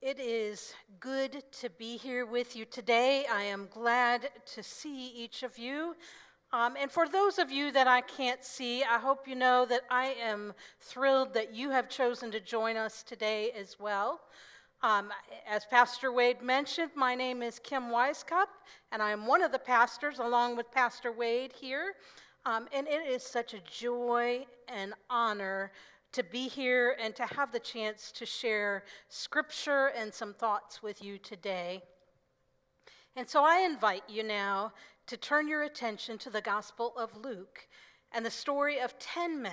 It is good to be here with you today. I am glad to see each of you. Um, and for those of you that I can't see, I hope you know that I am thrilled that you have chosen to join us today as well. Um, as Pastor Wade mentioned, my name is Kim Weiskup, and I am one of the pastors along with Pastor Wade here. Um, and it is such a joy and honor to be here and to have the chance to share scripture and some thoughts with you today. And so I invite you now to turn your attention to the Gospel of Luke and the story of 10 men.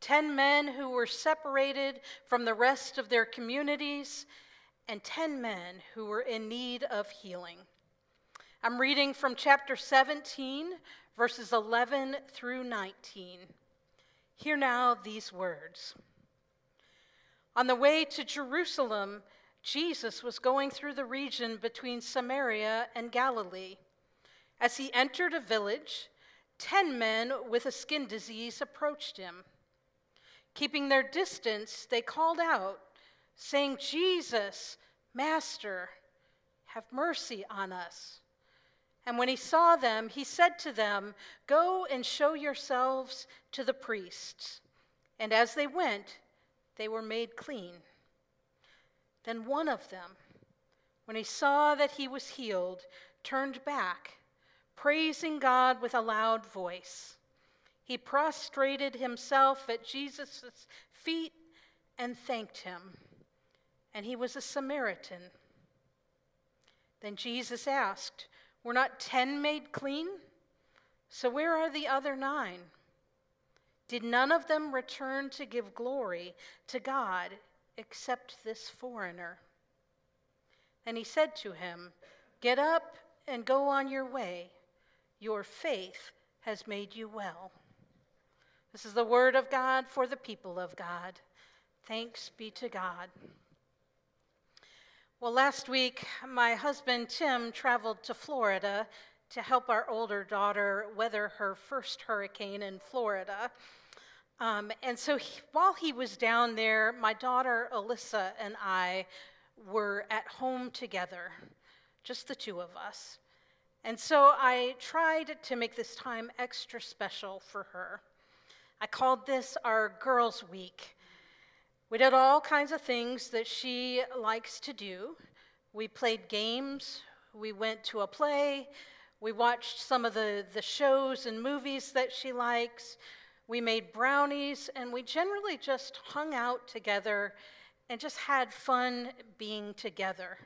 10 men who were separated from the rest of their communities, and 10 men who were in need of healing. I'm reading from chapter 17, verses 11 through 19. Hear now these words. On the way to Jerusalem, Jesus was going through the region between Samaria and Galilee. As he entered a village, ten men with a skin disease approached him. Keeping their distance, they called out, saying, Jesus, Master, have mercy on us. And when he saw them, he said to them, Go and show yourselves to the priests. And as they went, they were made clean. Then one of them, when he saw that he was healed, turned back, praising God with a loud voice. He prostrated himself at Jesus' feet and thanked him. And he was a Samaritan. Then Jesus asked, were not ten made clean? So where are the other nine? Did none of them return to give glory to God except this foreigner? And he said to him, Get up and go on your way. Your faith has made you well. This is the word of God for the people of God. Thanks be to God. Well, last week, my husband Tim traveled to Florida to help our older daughter weather her first hurricane in Florida. Um, and so he, while he was down there, my daughter Alyssa and I were at home together, just the two of us. And so I tried to make this time extra special for her. I called this our Girls' Week. We did all kinds of things that she likes to do. We played games, we went to a play, we watched some of the, the shows and movies that she likes, we made brownies, and we generally just hung out together and just had fun being together.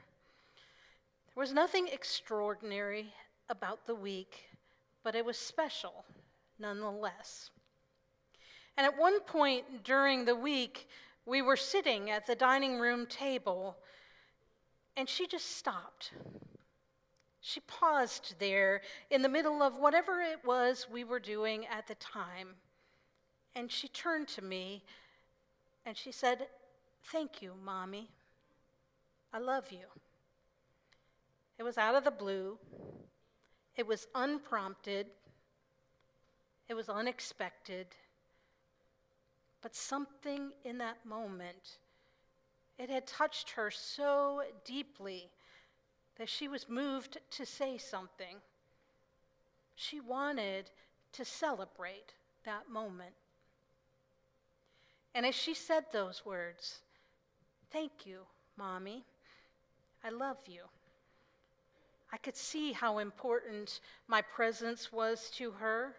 There was nothing extraordinary about the week, but it was special nonetheless. And at one point during the week, we were sitting at the dining room table, and she just stopped. She paused there in the middle of whatever it was we were doing at the time. And she turned to me and she said, Thank you, Mommy. I love you. It was out of the blue, it was unprompted, it was unexpected. But something in that moment, it had touched her so deeply that she was moved to say something. She wanted to celebrate that moment. And as she said those words, Thank you, Mommy. I love you. I could see how important my presence was to her.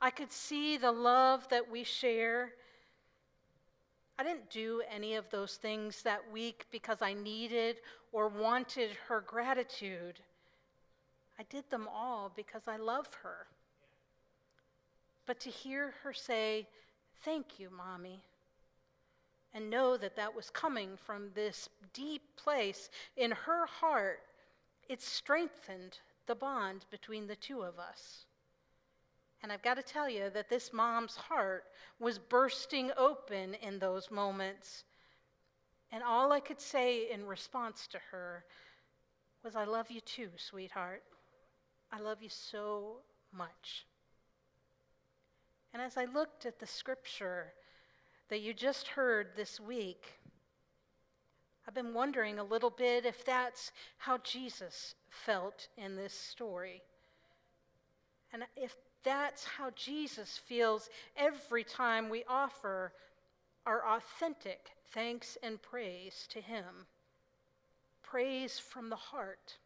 I could see the love that we share I didn't do any of those things that week because I needed or wanted her gratitude. I did them all because I love her. But to hear her say, Thank you, Mommy, and know that that was coming from this deep place in her heart, it strengthened the bond between the two of us. And I've got to tell you that this mom's heart was bursting open in those moments. And all I could say in response to her was, I love you too, sweetheart. I love you so much. And as I looked at the scripture that you just heard this week, I've been wondering a little bit if that's how Jesus felt in this story. And if that's how Jesus feels every time we offer our authentic thanks and praise to Him. Praise from the heart.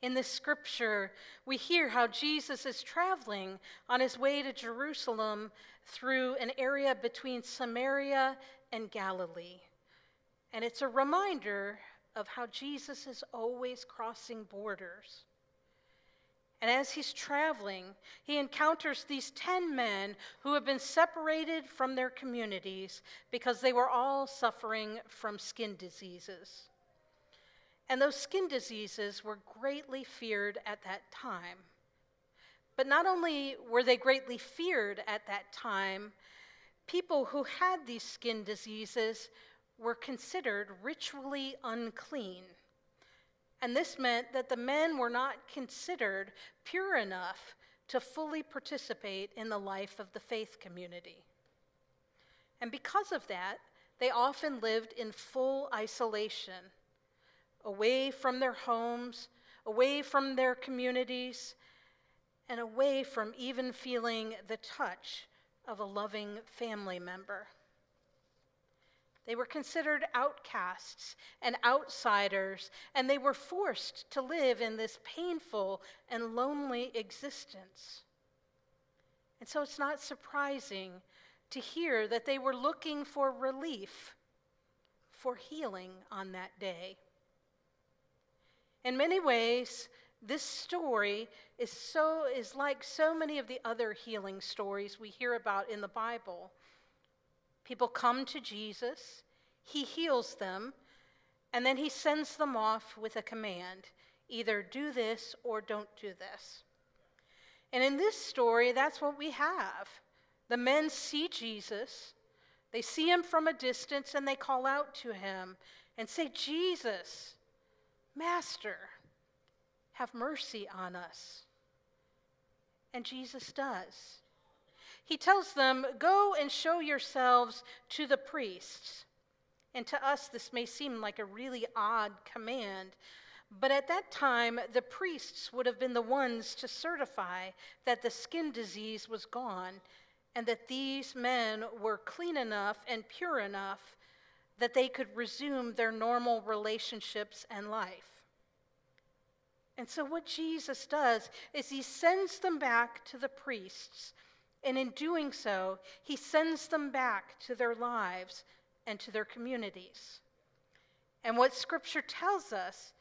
In this scripture, we hear how Jesus is traveling on his way to Jerusalem through an area between Samaria and Galilee. And it's a reminder of how Jesus is always crossing borders. And as he's traveling, he encounters these 10 men who have been separated from their communities because they were all suffering from skin diseases. And those skin diseases were greatly feared at that time. But not only were they greatly feared at that time, people who had these skin diseases were considered ritually unclean. And this meant that the men were not considered pure enough to fully participate in the life of the faith community. And because of that, they often lived in full isolation, away from their homes, away from their communities, and away from even feeling the touch of a loving family member. They were considered outcasts and outsiders, and they were forced to live in this painful and lonely existence. And so it's not surprising to hear that they were looking for relief, for healing on that day. In many ways, this story is so is like so many of the other healing stories we hear about in the Bible. People come to Jesus, he heals them, and then he sends them off with a command either do this or don't do this. And in this story, that's what we have. The men see Jesus, they see him from a distance, and they call out to him and say, Jesus, Master, have mercy on us. And Jesus does. He tells them, Go and show yourselves to the priests. And to us, this may seem like a really odd command, but at that time, the priests would have been the ones to certify that the skin disease was gone and that these men were clean enough and pure enough that they could resume their normal relationships and life. And so, what Jesus does is he sends them back to the priests and in doing so, he sends them back to their lives and to their communities. And what scripture tells us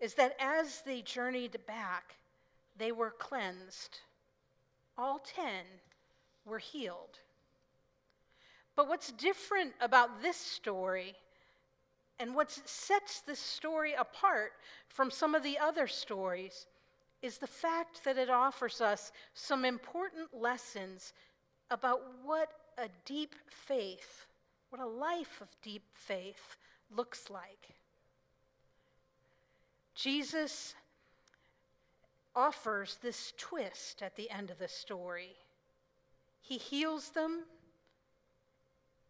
is that as they journeyed back, they were cleansed. All ten were healed. But what's different about this story and what sets this story apart from some of the other stories is the fact that it offers us some important lessons about what a deep faith, what a life of deep faith looks like. Jesus offers this twist at the end of the story. He heals them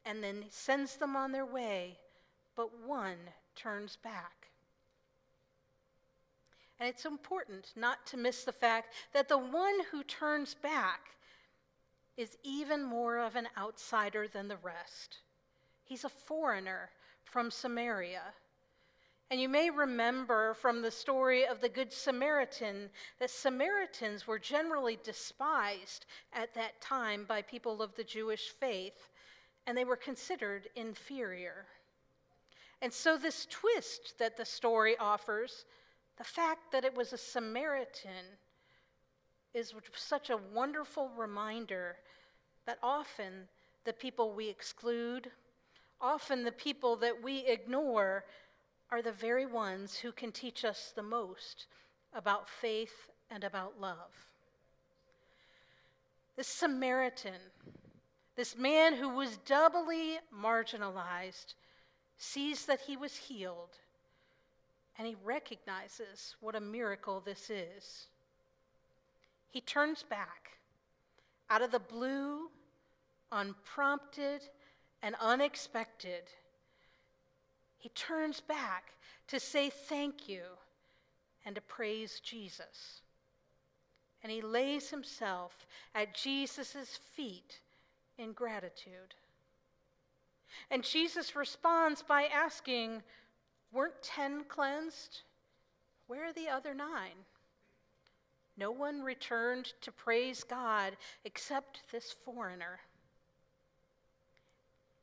and then sends them on their way, but one turns back. And it's important not to miss the fact that the one who turns back is even more of an outsider than the rest. He's a foreigner from Samaria. And you may remember from the story of the Good Samaritan that Samaritans were generally despised at that time by people of the Jewish faith, and they were considered inferior. And so, this twist that the story offers the fact that it was a Samaritan is such a wonderful reminder that often the people we exclude, often the people that we ignore, are the very ones who can teach us the most about faith and about love. This Samaritan, this man who was doubly marginalized, sees that he was healed and he recognizes what a miracle this is. He turns back out of the blue, unprompted, and unexpected. he turns back to say thank you and to praise Jesus. And he lays himself at Jesus' feet in gratitude. And Jesus responds by asking, Weren't ten cleansed? Where are the other nine? No one returned to praise God except this foreigner.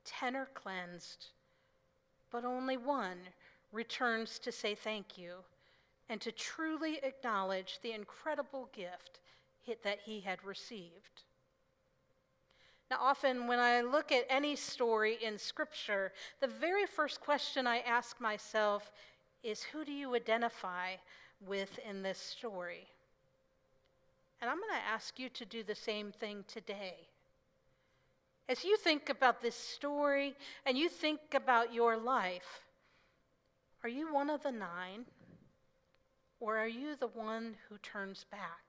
Ten are cleansed, but only one returns to say thank you and to truly acknowledge the incredible gift that he had received. Now, often when I look at any story in Scripture, the very first question I ask myself is who do you identify with in this story? And I'm going to ask you to do the same thing today. As you think about this story and you think about your life, are you one of the nine? Or are you the one who turns back?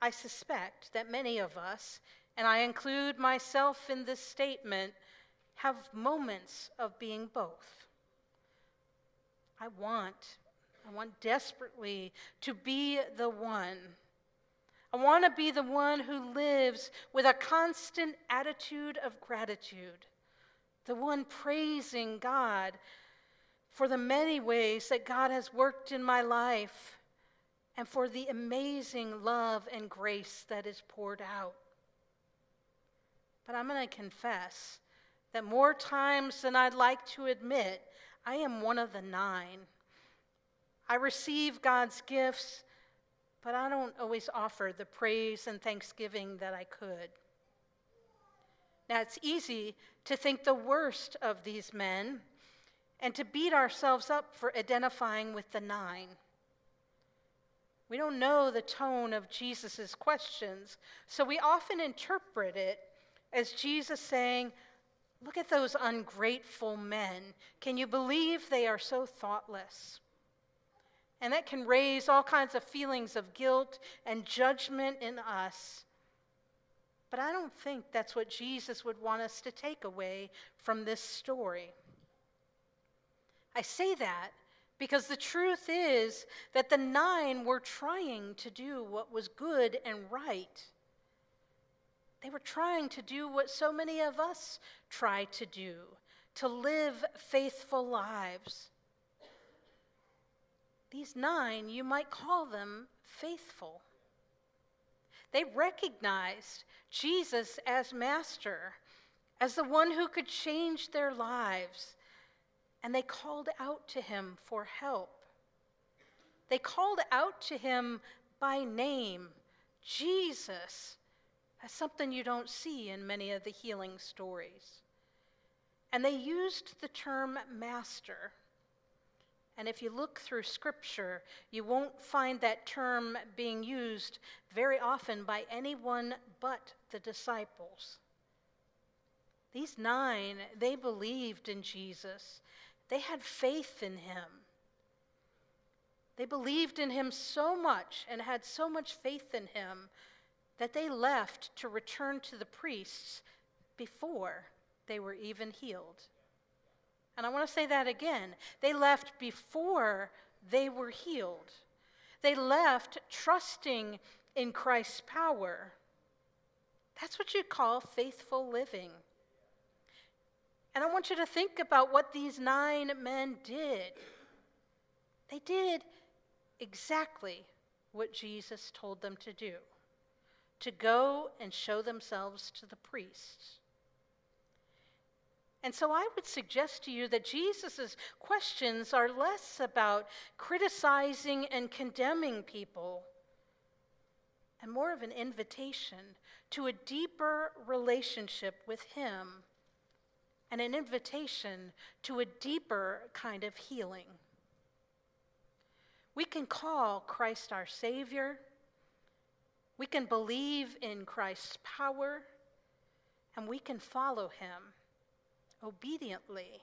I suspect that many of us, and I include myself in this statement, have moments of being both. I want, I want desperately to be the one. I want to be the one who lives with a constant attitude of gratitude, the one praising God for the many ways that God has worked in my life and for the amazing love and grace that is poured out. But I'm going to confess that more times than I'd like to admit, I am one of the nine. I receive God's gifts, but I don't always offer the praise and thanksgiving that I could. Now, it's easy to think the worst of these men and to beat ourselves up for identifying with the nine. We don't know the tone of Jesus' questions, so we often interpret it as Jesus saying, Look at those ungrateful men. Can you believe they are so thoughtless? And that can raise all kinds of feelings of guilt and judgment in us. But I don't think that's what Jesus would want us to take away from this story. I say that because the truth is that the nine were trying to do what was good and right. They were trying to do what so many of us try to do to live faithful lives. These nine, you might call them faithful. They recognized Jesus as master, as the one who could change their lives and they called out to him for help. They called out to him by name, Jesus. That's something you don't see in many of the healing stories. And they used the term master. And if you look through scripture, you won't find that term being used very often by anyone but the disciples. These nine, they believed in Jesus they had faith in him. They believed in him so much and had so much faith in him that they left to return to the priests before they were even healed. And I want to say that again. They left before they were healed. They left trusting in Christ's power. That's what you call faithful living. And I want you to think about what these nine men did. They did exactly what Jesus told them to do to go and show themselves to the priests. And so I would suggest to you that Jesus' questions are less about criticizing and condemning people and more of an invitation to a deeper relationship with Him and an invitation to a deeper kind of healing. We can call Christ our Savior. We can believe in Christ's power, and we can follow him obediently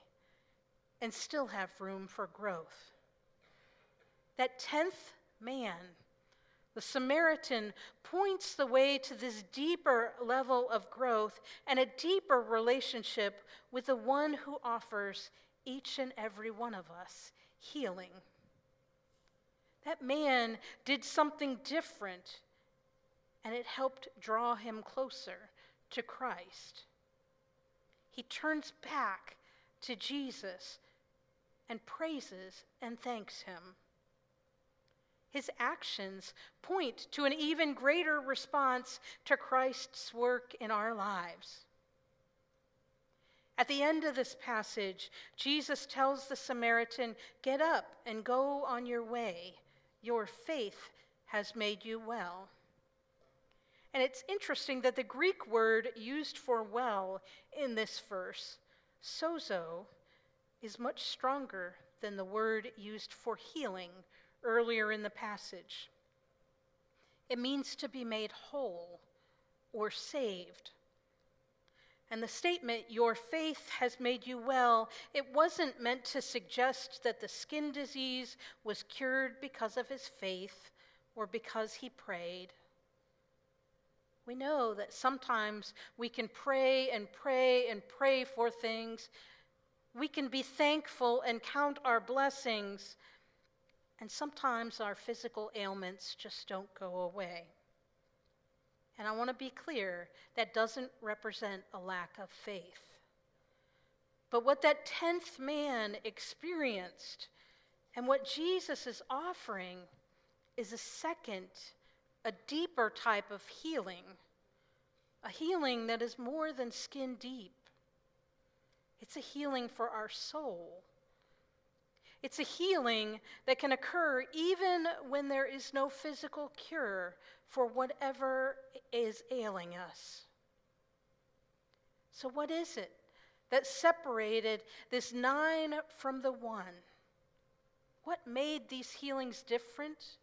and still have room for growth. That tenth man The Samaritan points the way to this deeper level of growth and a deeper relationship with the one who offers each and every one of us healing. That man did something different, and it helped draw him closer to Christ. He turns back to Jesus and praises and thanks him. His actions point to an even greater response to Christ's work in our lives. At the end of this passage, Jesus tells the Samaritan, Get up and go on your way. Your faith has made you well. And it's interesting that the Greek word used for well in this verse, sozo, is much stronger than the word used for healing earlier in the passage. It means to be made whole or saved. And the statement, your faith has made you well, it wasn't meant to suggest that the skin disease was cured because of his faith or because he prayed. We know that sometimes we can pray and pray and pray for things. We can be thankful and count our blessings, and sometimes our physical ailments just don't go away. And I want to be clear that doesn't represent a lack of faith. But what that tenth man experienced and what Jesus is offering is a second, a deeper type of healing, a healing that is more than skin deep. It's a healing for our soul. It's a healing that can occur even when there is no physical cure for whatever is ailing us. So, what is it that separated this nine from the one? What made these healings different?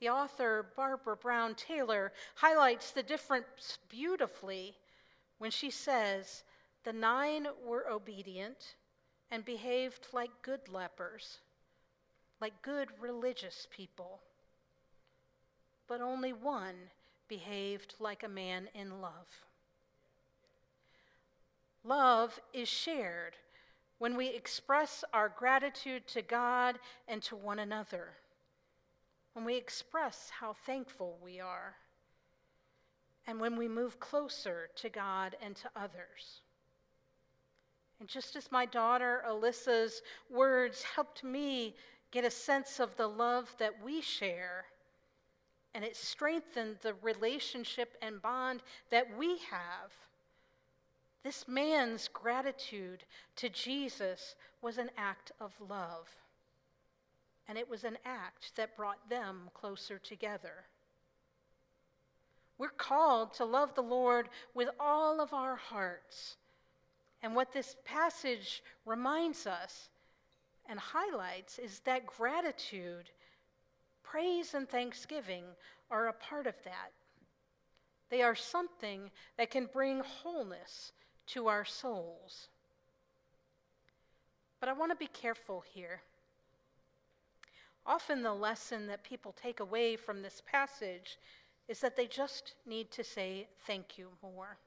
The author, Barbara Brown Taylor, highlights the difference beautifully when she says, The nine were obedient and behaved like good lepers, like good religious people. But only one behaved like a man in love. Love is shared when we express our gratitude to God and to one another, when we express how thankful we are, and when we move closer to God and to others. And just as my daughter Alyssa's words helped me get a sense of the love that we share, and it strengthened the relationship and bond that we have, this man's gratitude to Jesus was an act of love. And it was an act that brought them closer together. We're called to love the Lord with all of our hearts and what this passage reminds us and highlights is that gratitude, praise, and thanksgiving are a part of that. They are something that can bring wholeness to our souls. But I want to be careful here. Often, the lesson that people take away from this passage is that they just need to say thank you more.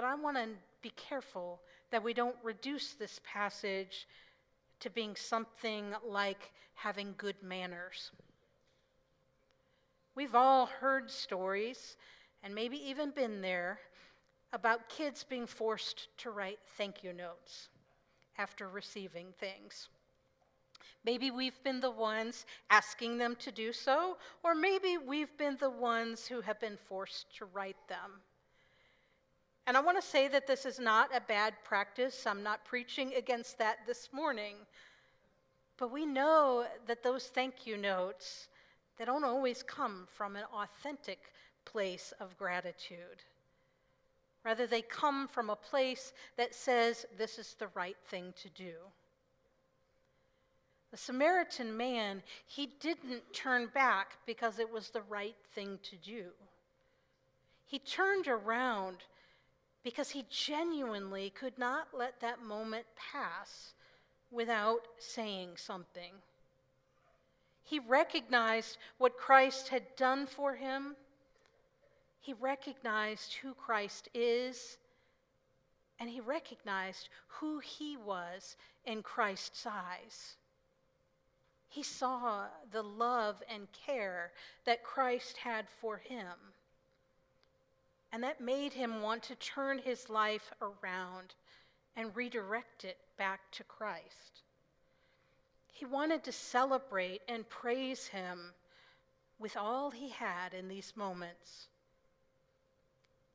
But I want to be careful that we don't reduce this passage to being something like having good manners. We've all heard stories, and maybe even been there, about kids being forced to write thank you notes after receiving things. Maybe we've been the ones asking them to do so, or maybe we've been the ones who have been forced to write them. And I want to say that this is not a bad practice. I'm not preaching against that this morning. But we know that those thank you notes, they don't always come from an authentic place of gratitude. Rather, they come from a place that says this is the right thing to do. The Samaritan man, he didn't turn back because it was the right thing to do. He turned around because he genuinely could not let that moment pass without saying something. He recognized what Christ had done for him. He recognized who Christ is, and he recognized who he was in Christ's eyes. He saw the love and care that Christ had for him. And that made him want to turn his life around and redirect it back to Christ. He wanted to celebrate and praise him with all he had in these moments.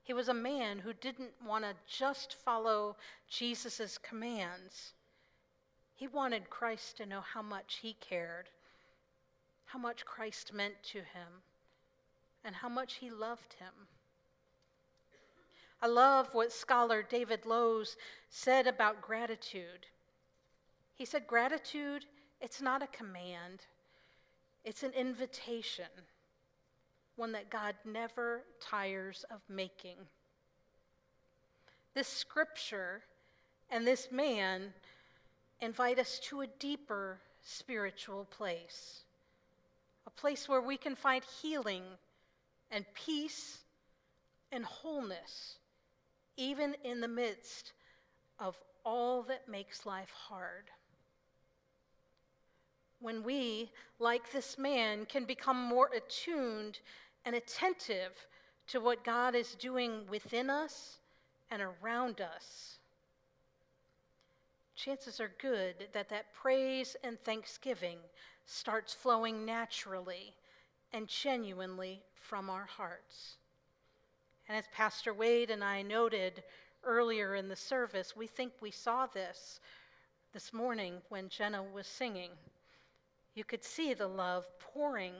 He was a man who didn't want to just follow Jesus' commands. He wanted Christ to know how much he cared, how much Christ meant to him, and how much he loved him. I love what scholar David Lose said about gratitude. He said, Gratitude, it's not a command, it's an invitation, one that God never tires of making. This scripture and this man invite us to a deeper spiritual place, a place where we can find healing and peace and wholeness even in the midst of all that makes life hard. When we, like this man, can become more attuned and attentive to what God is doing within us and around us, chances are good that that praise and thanksgiving starts flowing naturally and genuinely from our hearts. And as Pastor Wade and I noted earlier in the service, we think we saw this this morning when Jenna was singing. You could see the love pouring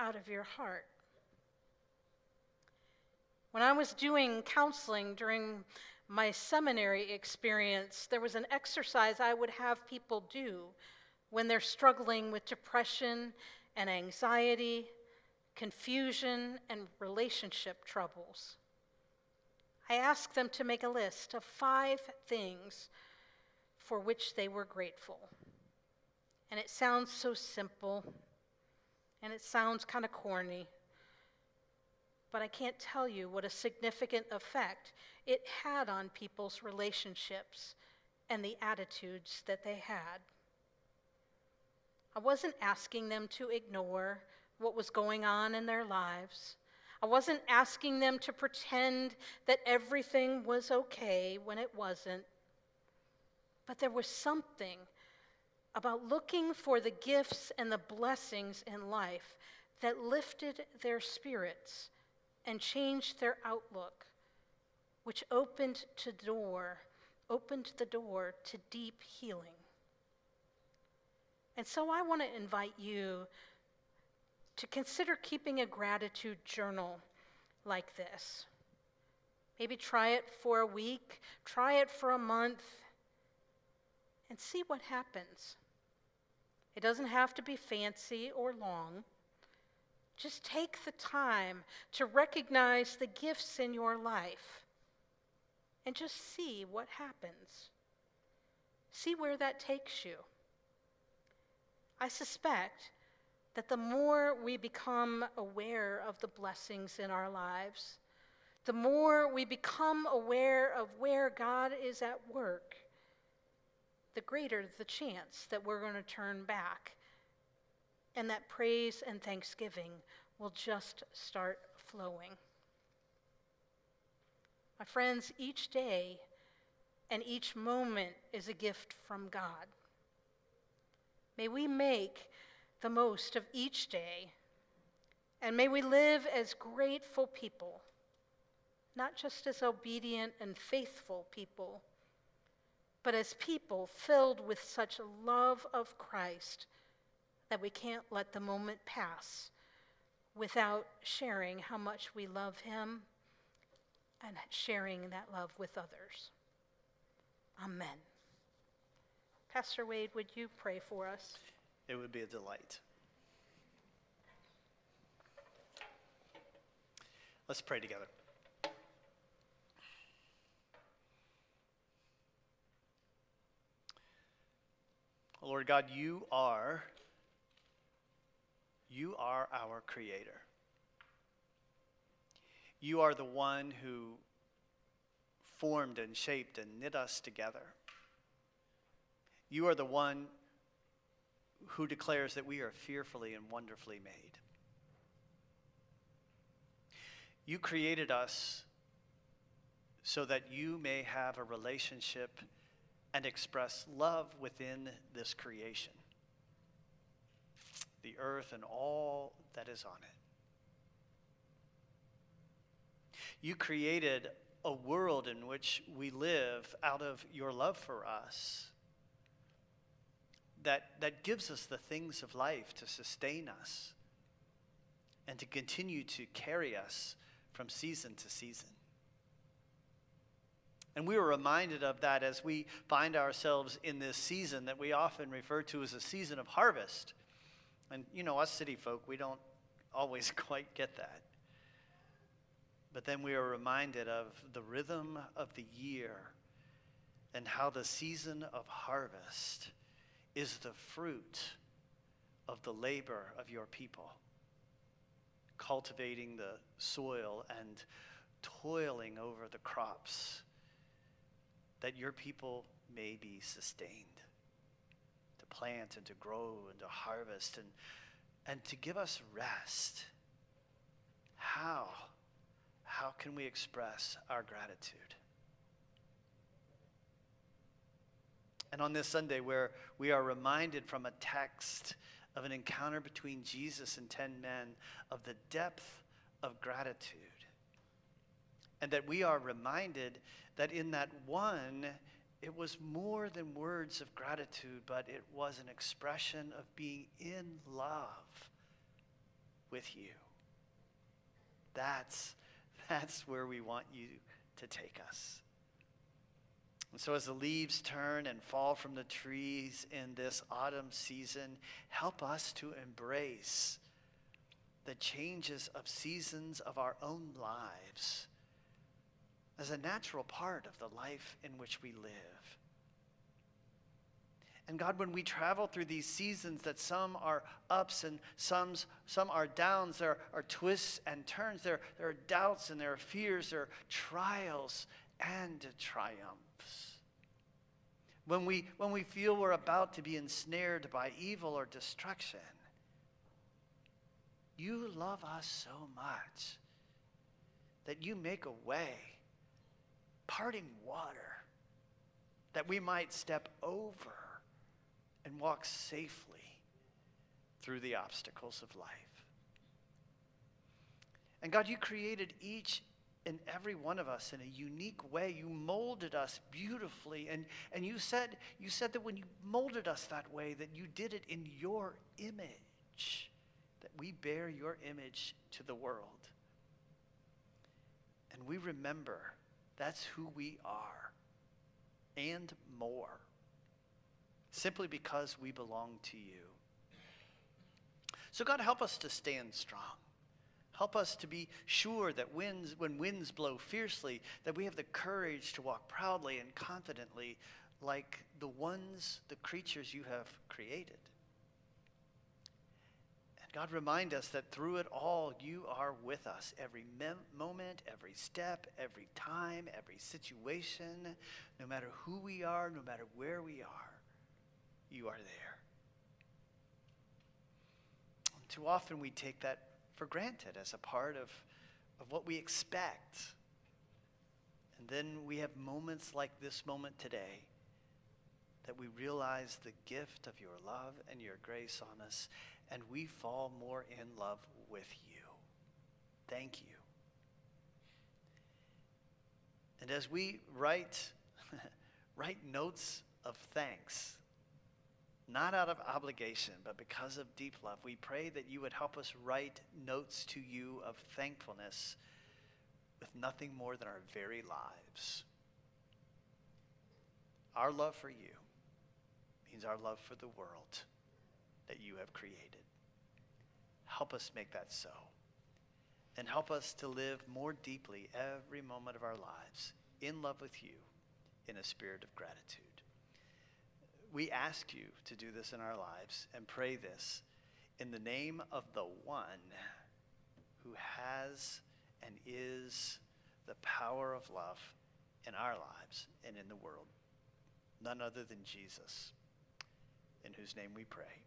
out of your heart. When I was doing counseling during my seminary experience, there was an exercise I would have people do when they're struggling with depression and anxiety confusion, and relationship troubles. I asked them to make a list of five things for which they were grateful. And it sounds so simple, and it sounds kind of corny, but I can't tell you what a significant effect it had on people's relationships and the attitudes that they had. I wasn't asking them to ignore what was going on in their lives. I wasn't asking them to pretend that everything was okay when it wasn't. But there was something about looking for the gifts and the blessings in life that lifted their spirits and changed their outlook, which opened to door, opened the door to deep healing. And so I want to invite you to consider keeping a gratitude journal like this. Maybe try it for a week, try it for a month, and see what happens. It doesn't have to be fancy or long. Just take the time to recognize the gifts in your life and just see what happens. See where that takes you. I suspect that the more we become aware of the blessings in our lives, the more we become aware of where God is at work, the greater the chance that we're going to turn back. And that praise and thanksgiving will just start flowing. My friends, each day and each moment is a gift from God. May we make the most of each day. And may we live as grateful people, not just as obedient and faithful people, but as people filled with such love of Christ that we can't let the moment pass without sharing how much we love Him and sharing that love with others. Amen. Pastor Wade, would you pray for us? It would be a delight. Let's pray together. Lord God, you are You are our creator. You are the one who formed and shaped and knit us together. You are the one who declares that we are fearfully and wonderfully made. You created us so that you may have a relationship and express love within this creation the earth and all that is on it. You created a world in which we live out of your love for us that, that gives us the things of life to sustain us and to continue to carry us from season to season. And we were reminded of that as we find ourselves in this season that we often refer to as a season of harvest. And, you know, us city folk, we don't always quite get that. But then we are reminded of the rhythm of the year and how the season of harvest is the fruit of the labor of your people, cultivating the soil and toiling over the crops that your people may be sustained to plant and to grow and to harvest and, and to give us rest. How? How can we express our gratitude? And on this Sunday, where we are reminded from a text of an encounter between Jesus and 10 men of the depth of gratitude, and that we are reminded that in that one, it was more than words of gratitude, but it was an expression of being in love with you. That's, that's where we want you to take us. And so, as the leaves turn and fall from the trees in this autumn season, help us to embrace the changes of seasons of our own lives as a natural part of the life in which we live. And God, when we travel through these seasons that some are ups and some, some are downs, there are twists and turns, there, there are doubts and there are fears, there are trials and triumphs. When we, when we feel we're about to be ensnared by evil or destruction, you love us so much that you make a way parting water that we might step over and walk safely through the obstacles of life. And God, you created each and every one of us in a unique way. You molded us beautifully. And, and you, said, you said that when you molded us that way, that you did it in your image, that we bear your image to the world. And we remember that's who we are, and more, simply because we belong to you. So, God, help us to stand strong. Help us to be sure that winds, when winds blow fiercely, that we have the courage to walk proudly and confidently like the ones, the creatures you have created. And God, remind us that through it all, you are with us every mem- moment, every step, every time, every situation. No matter who we are, no matter where we are, you are there. Too often we take that for granted as a part of, of what we expect. And then we have moments like this moment today that we realize the gift of your love and your grace on us and we fall more in love with you. Thank you. And as we write, write notes of thanks, not out of obligation, but because of deep love, we pray that you would help us write notes to you of thankfulness with nothing more than our very lives. Our love for you means our love for the world that you have created. Help us make that so. And help us to live more deeply every moment of our lives in love with you in a spirit of gratitude. We ask you to do this in our lives and pray this in the name of the one who has and is the power of love in our lives and in the world. None other than Jesus, in whose name we pray.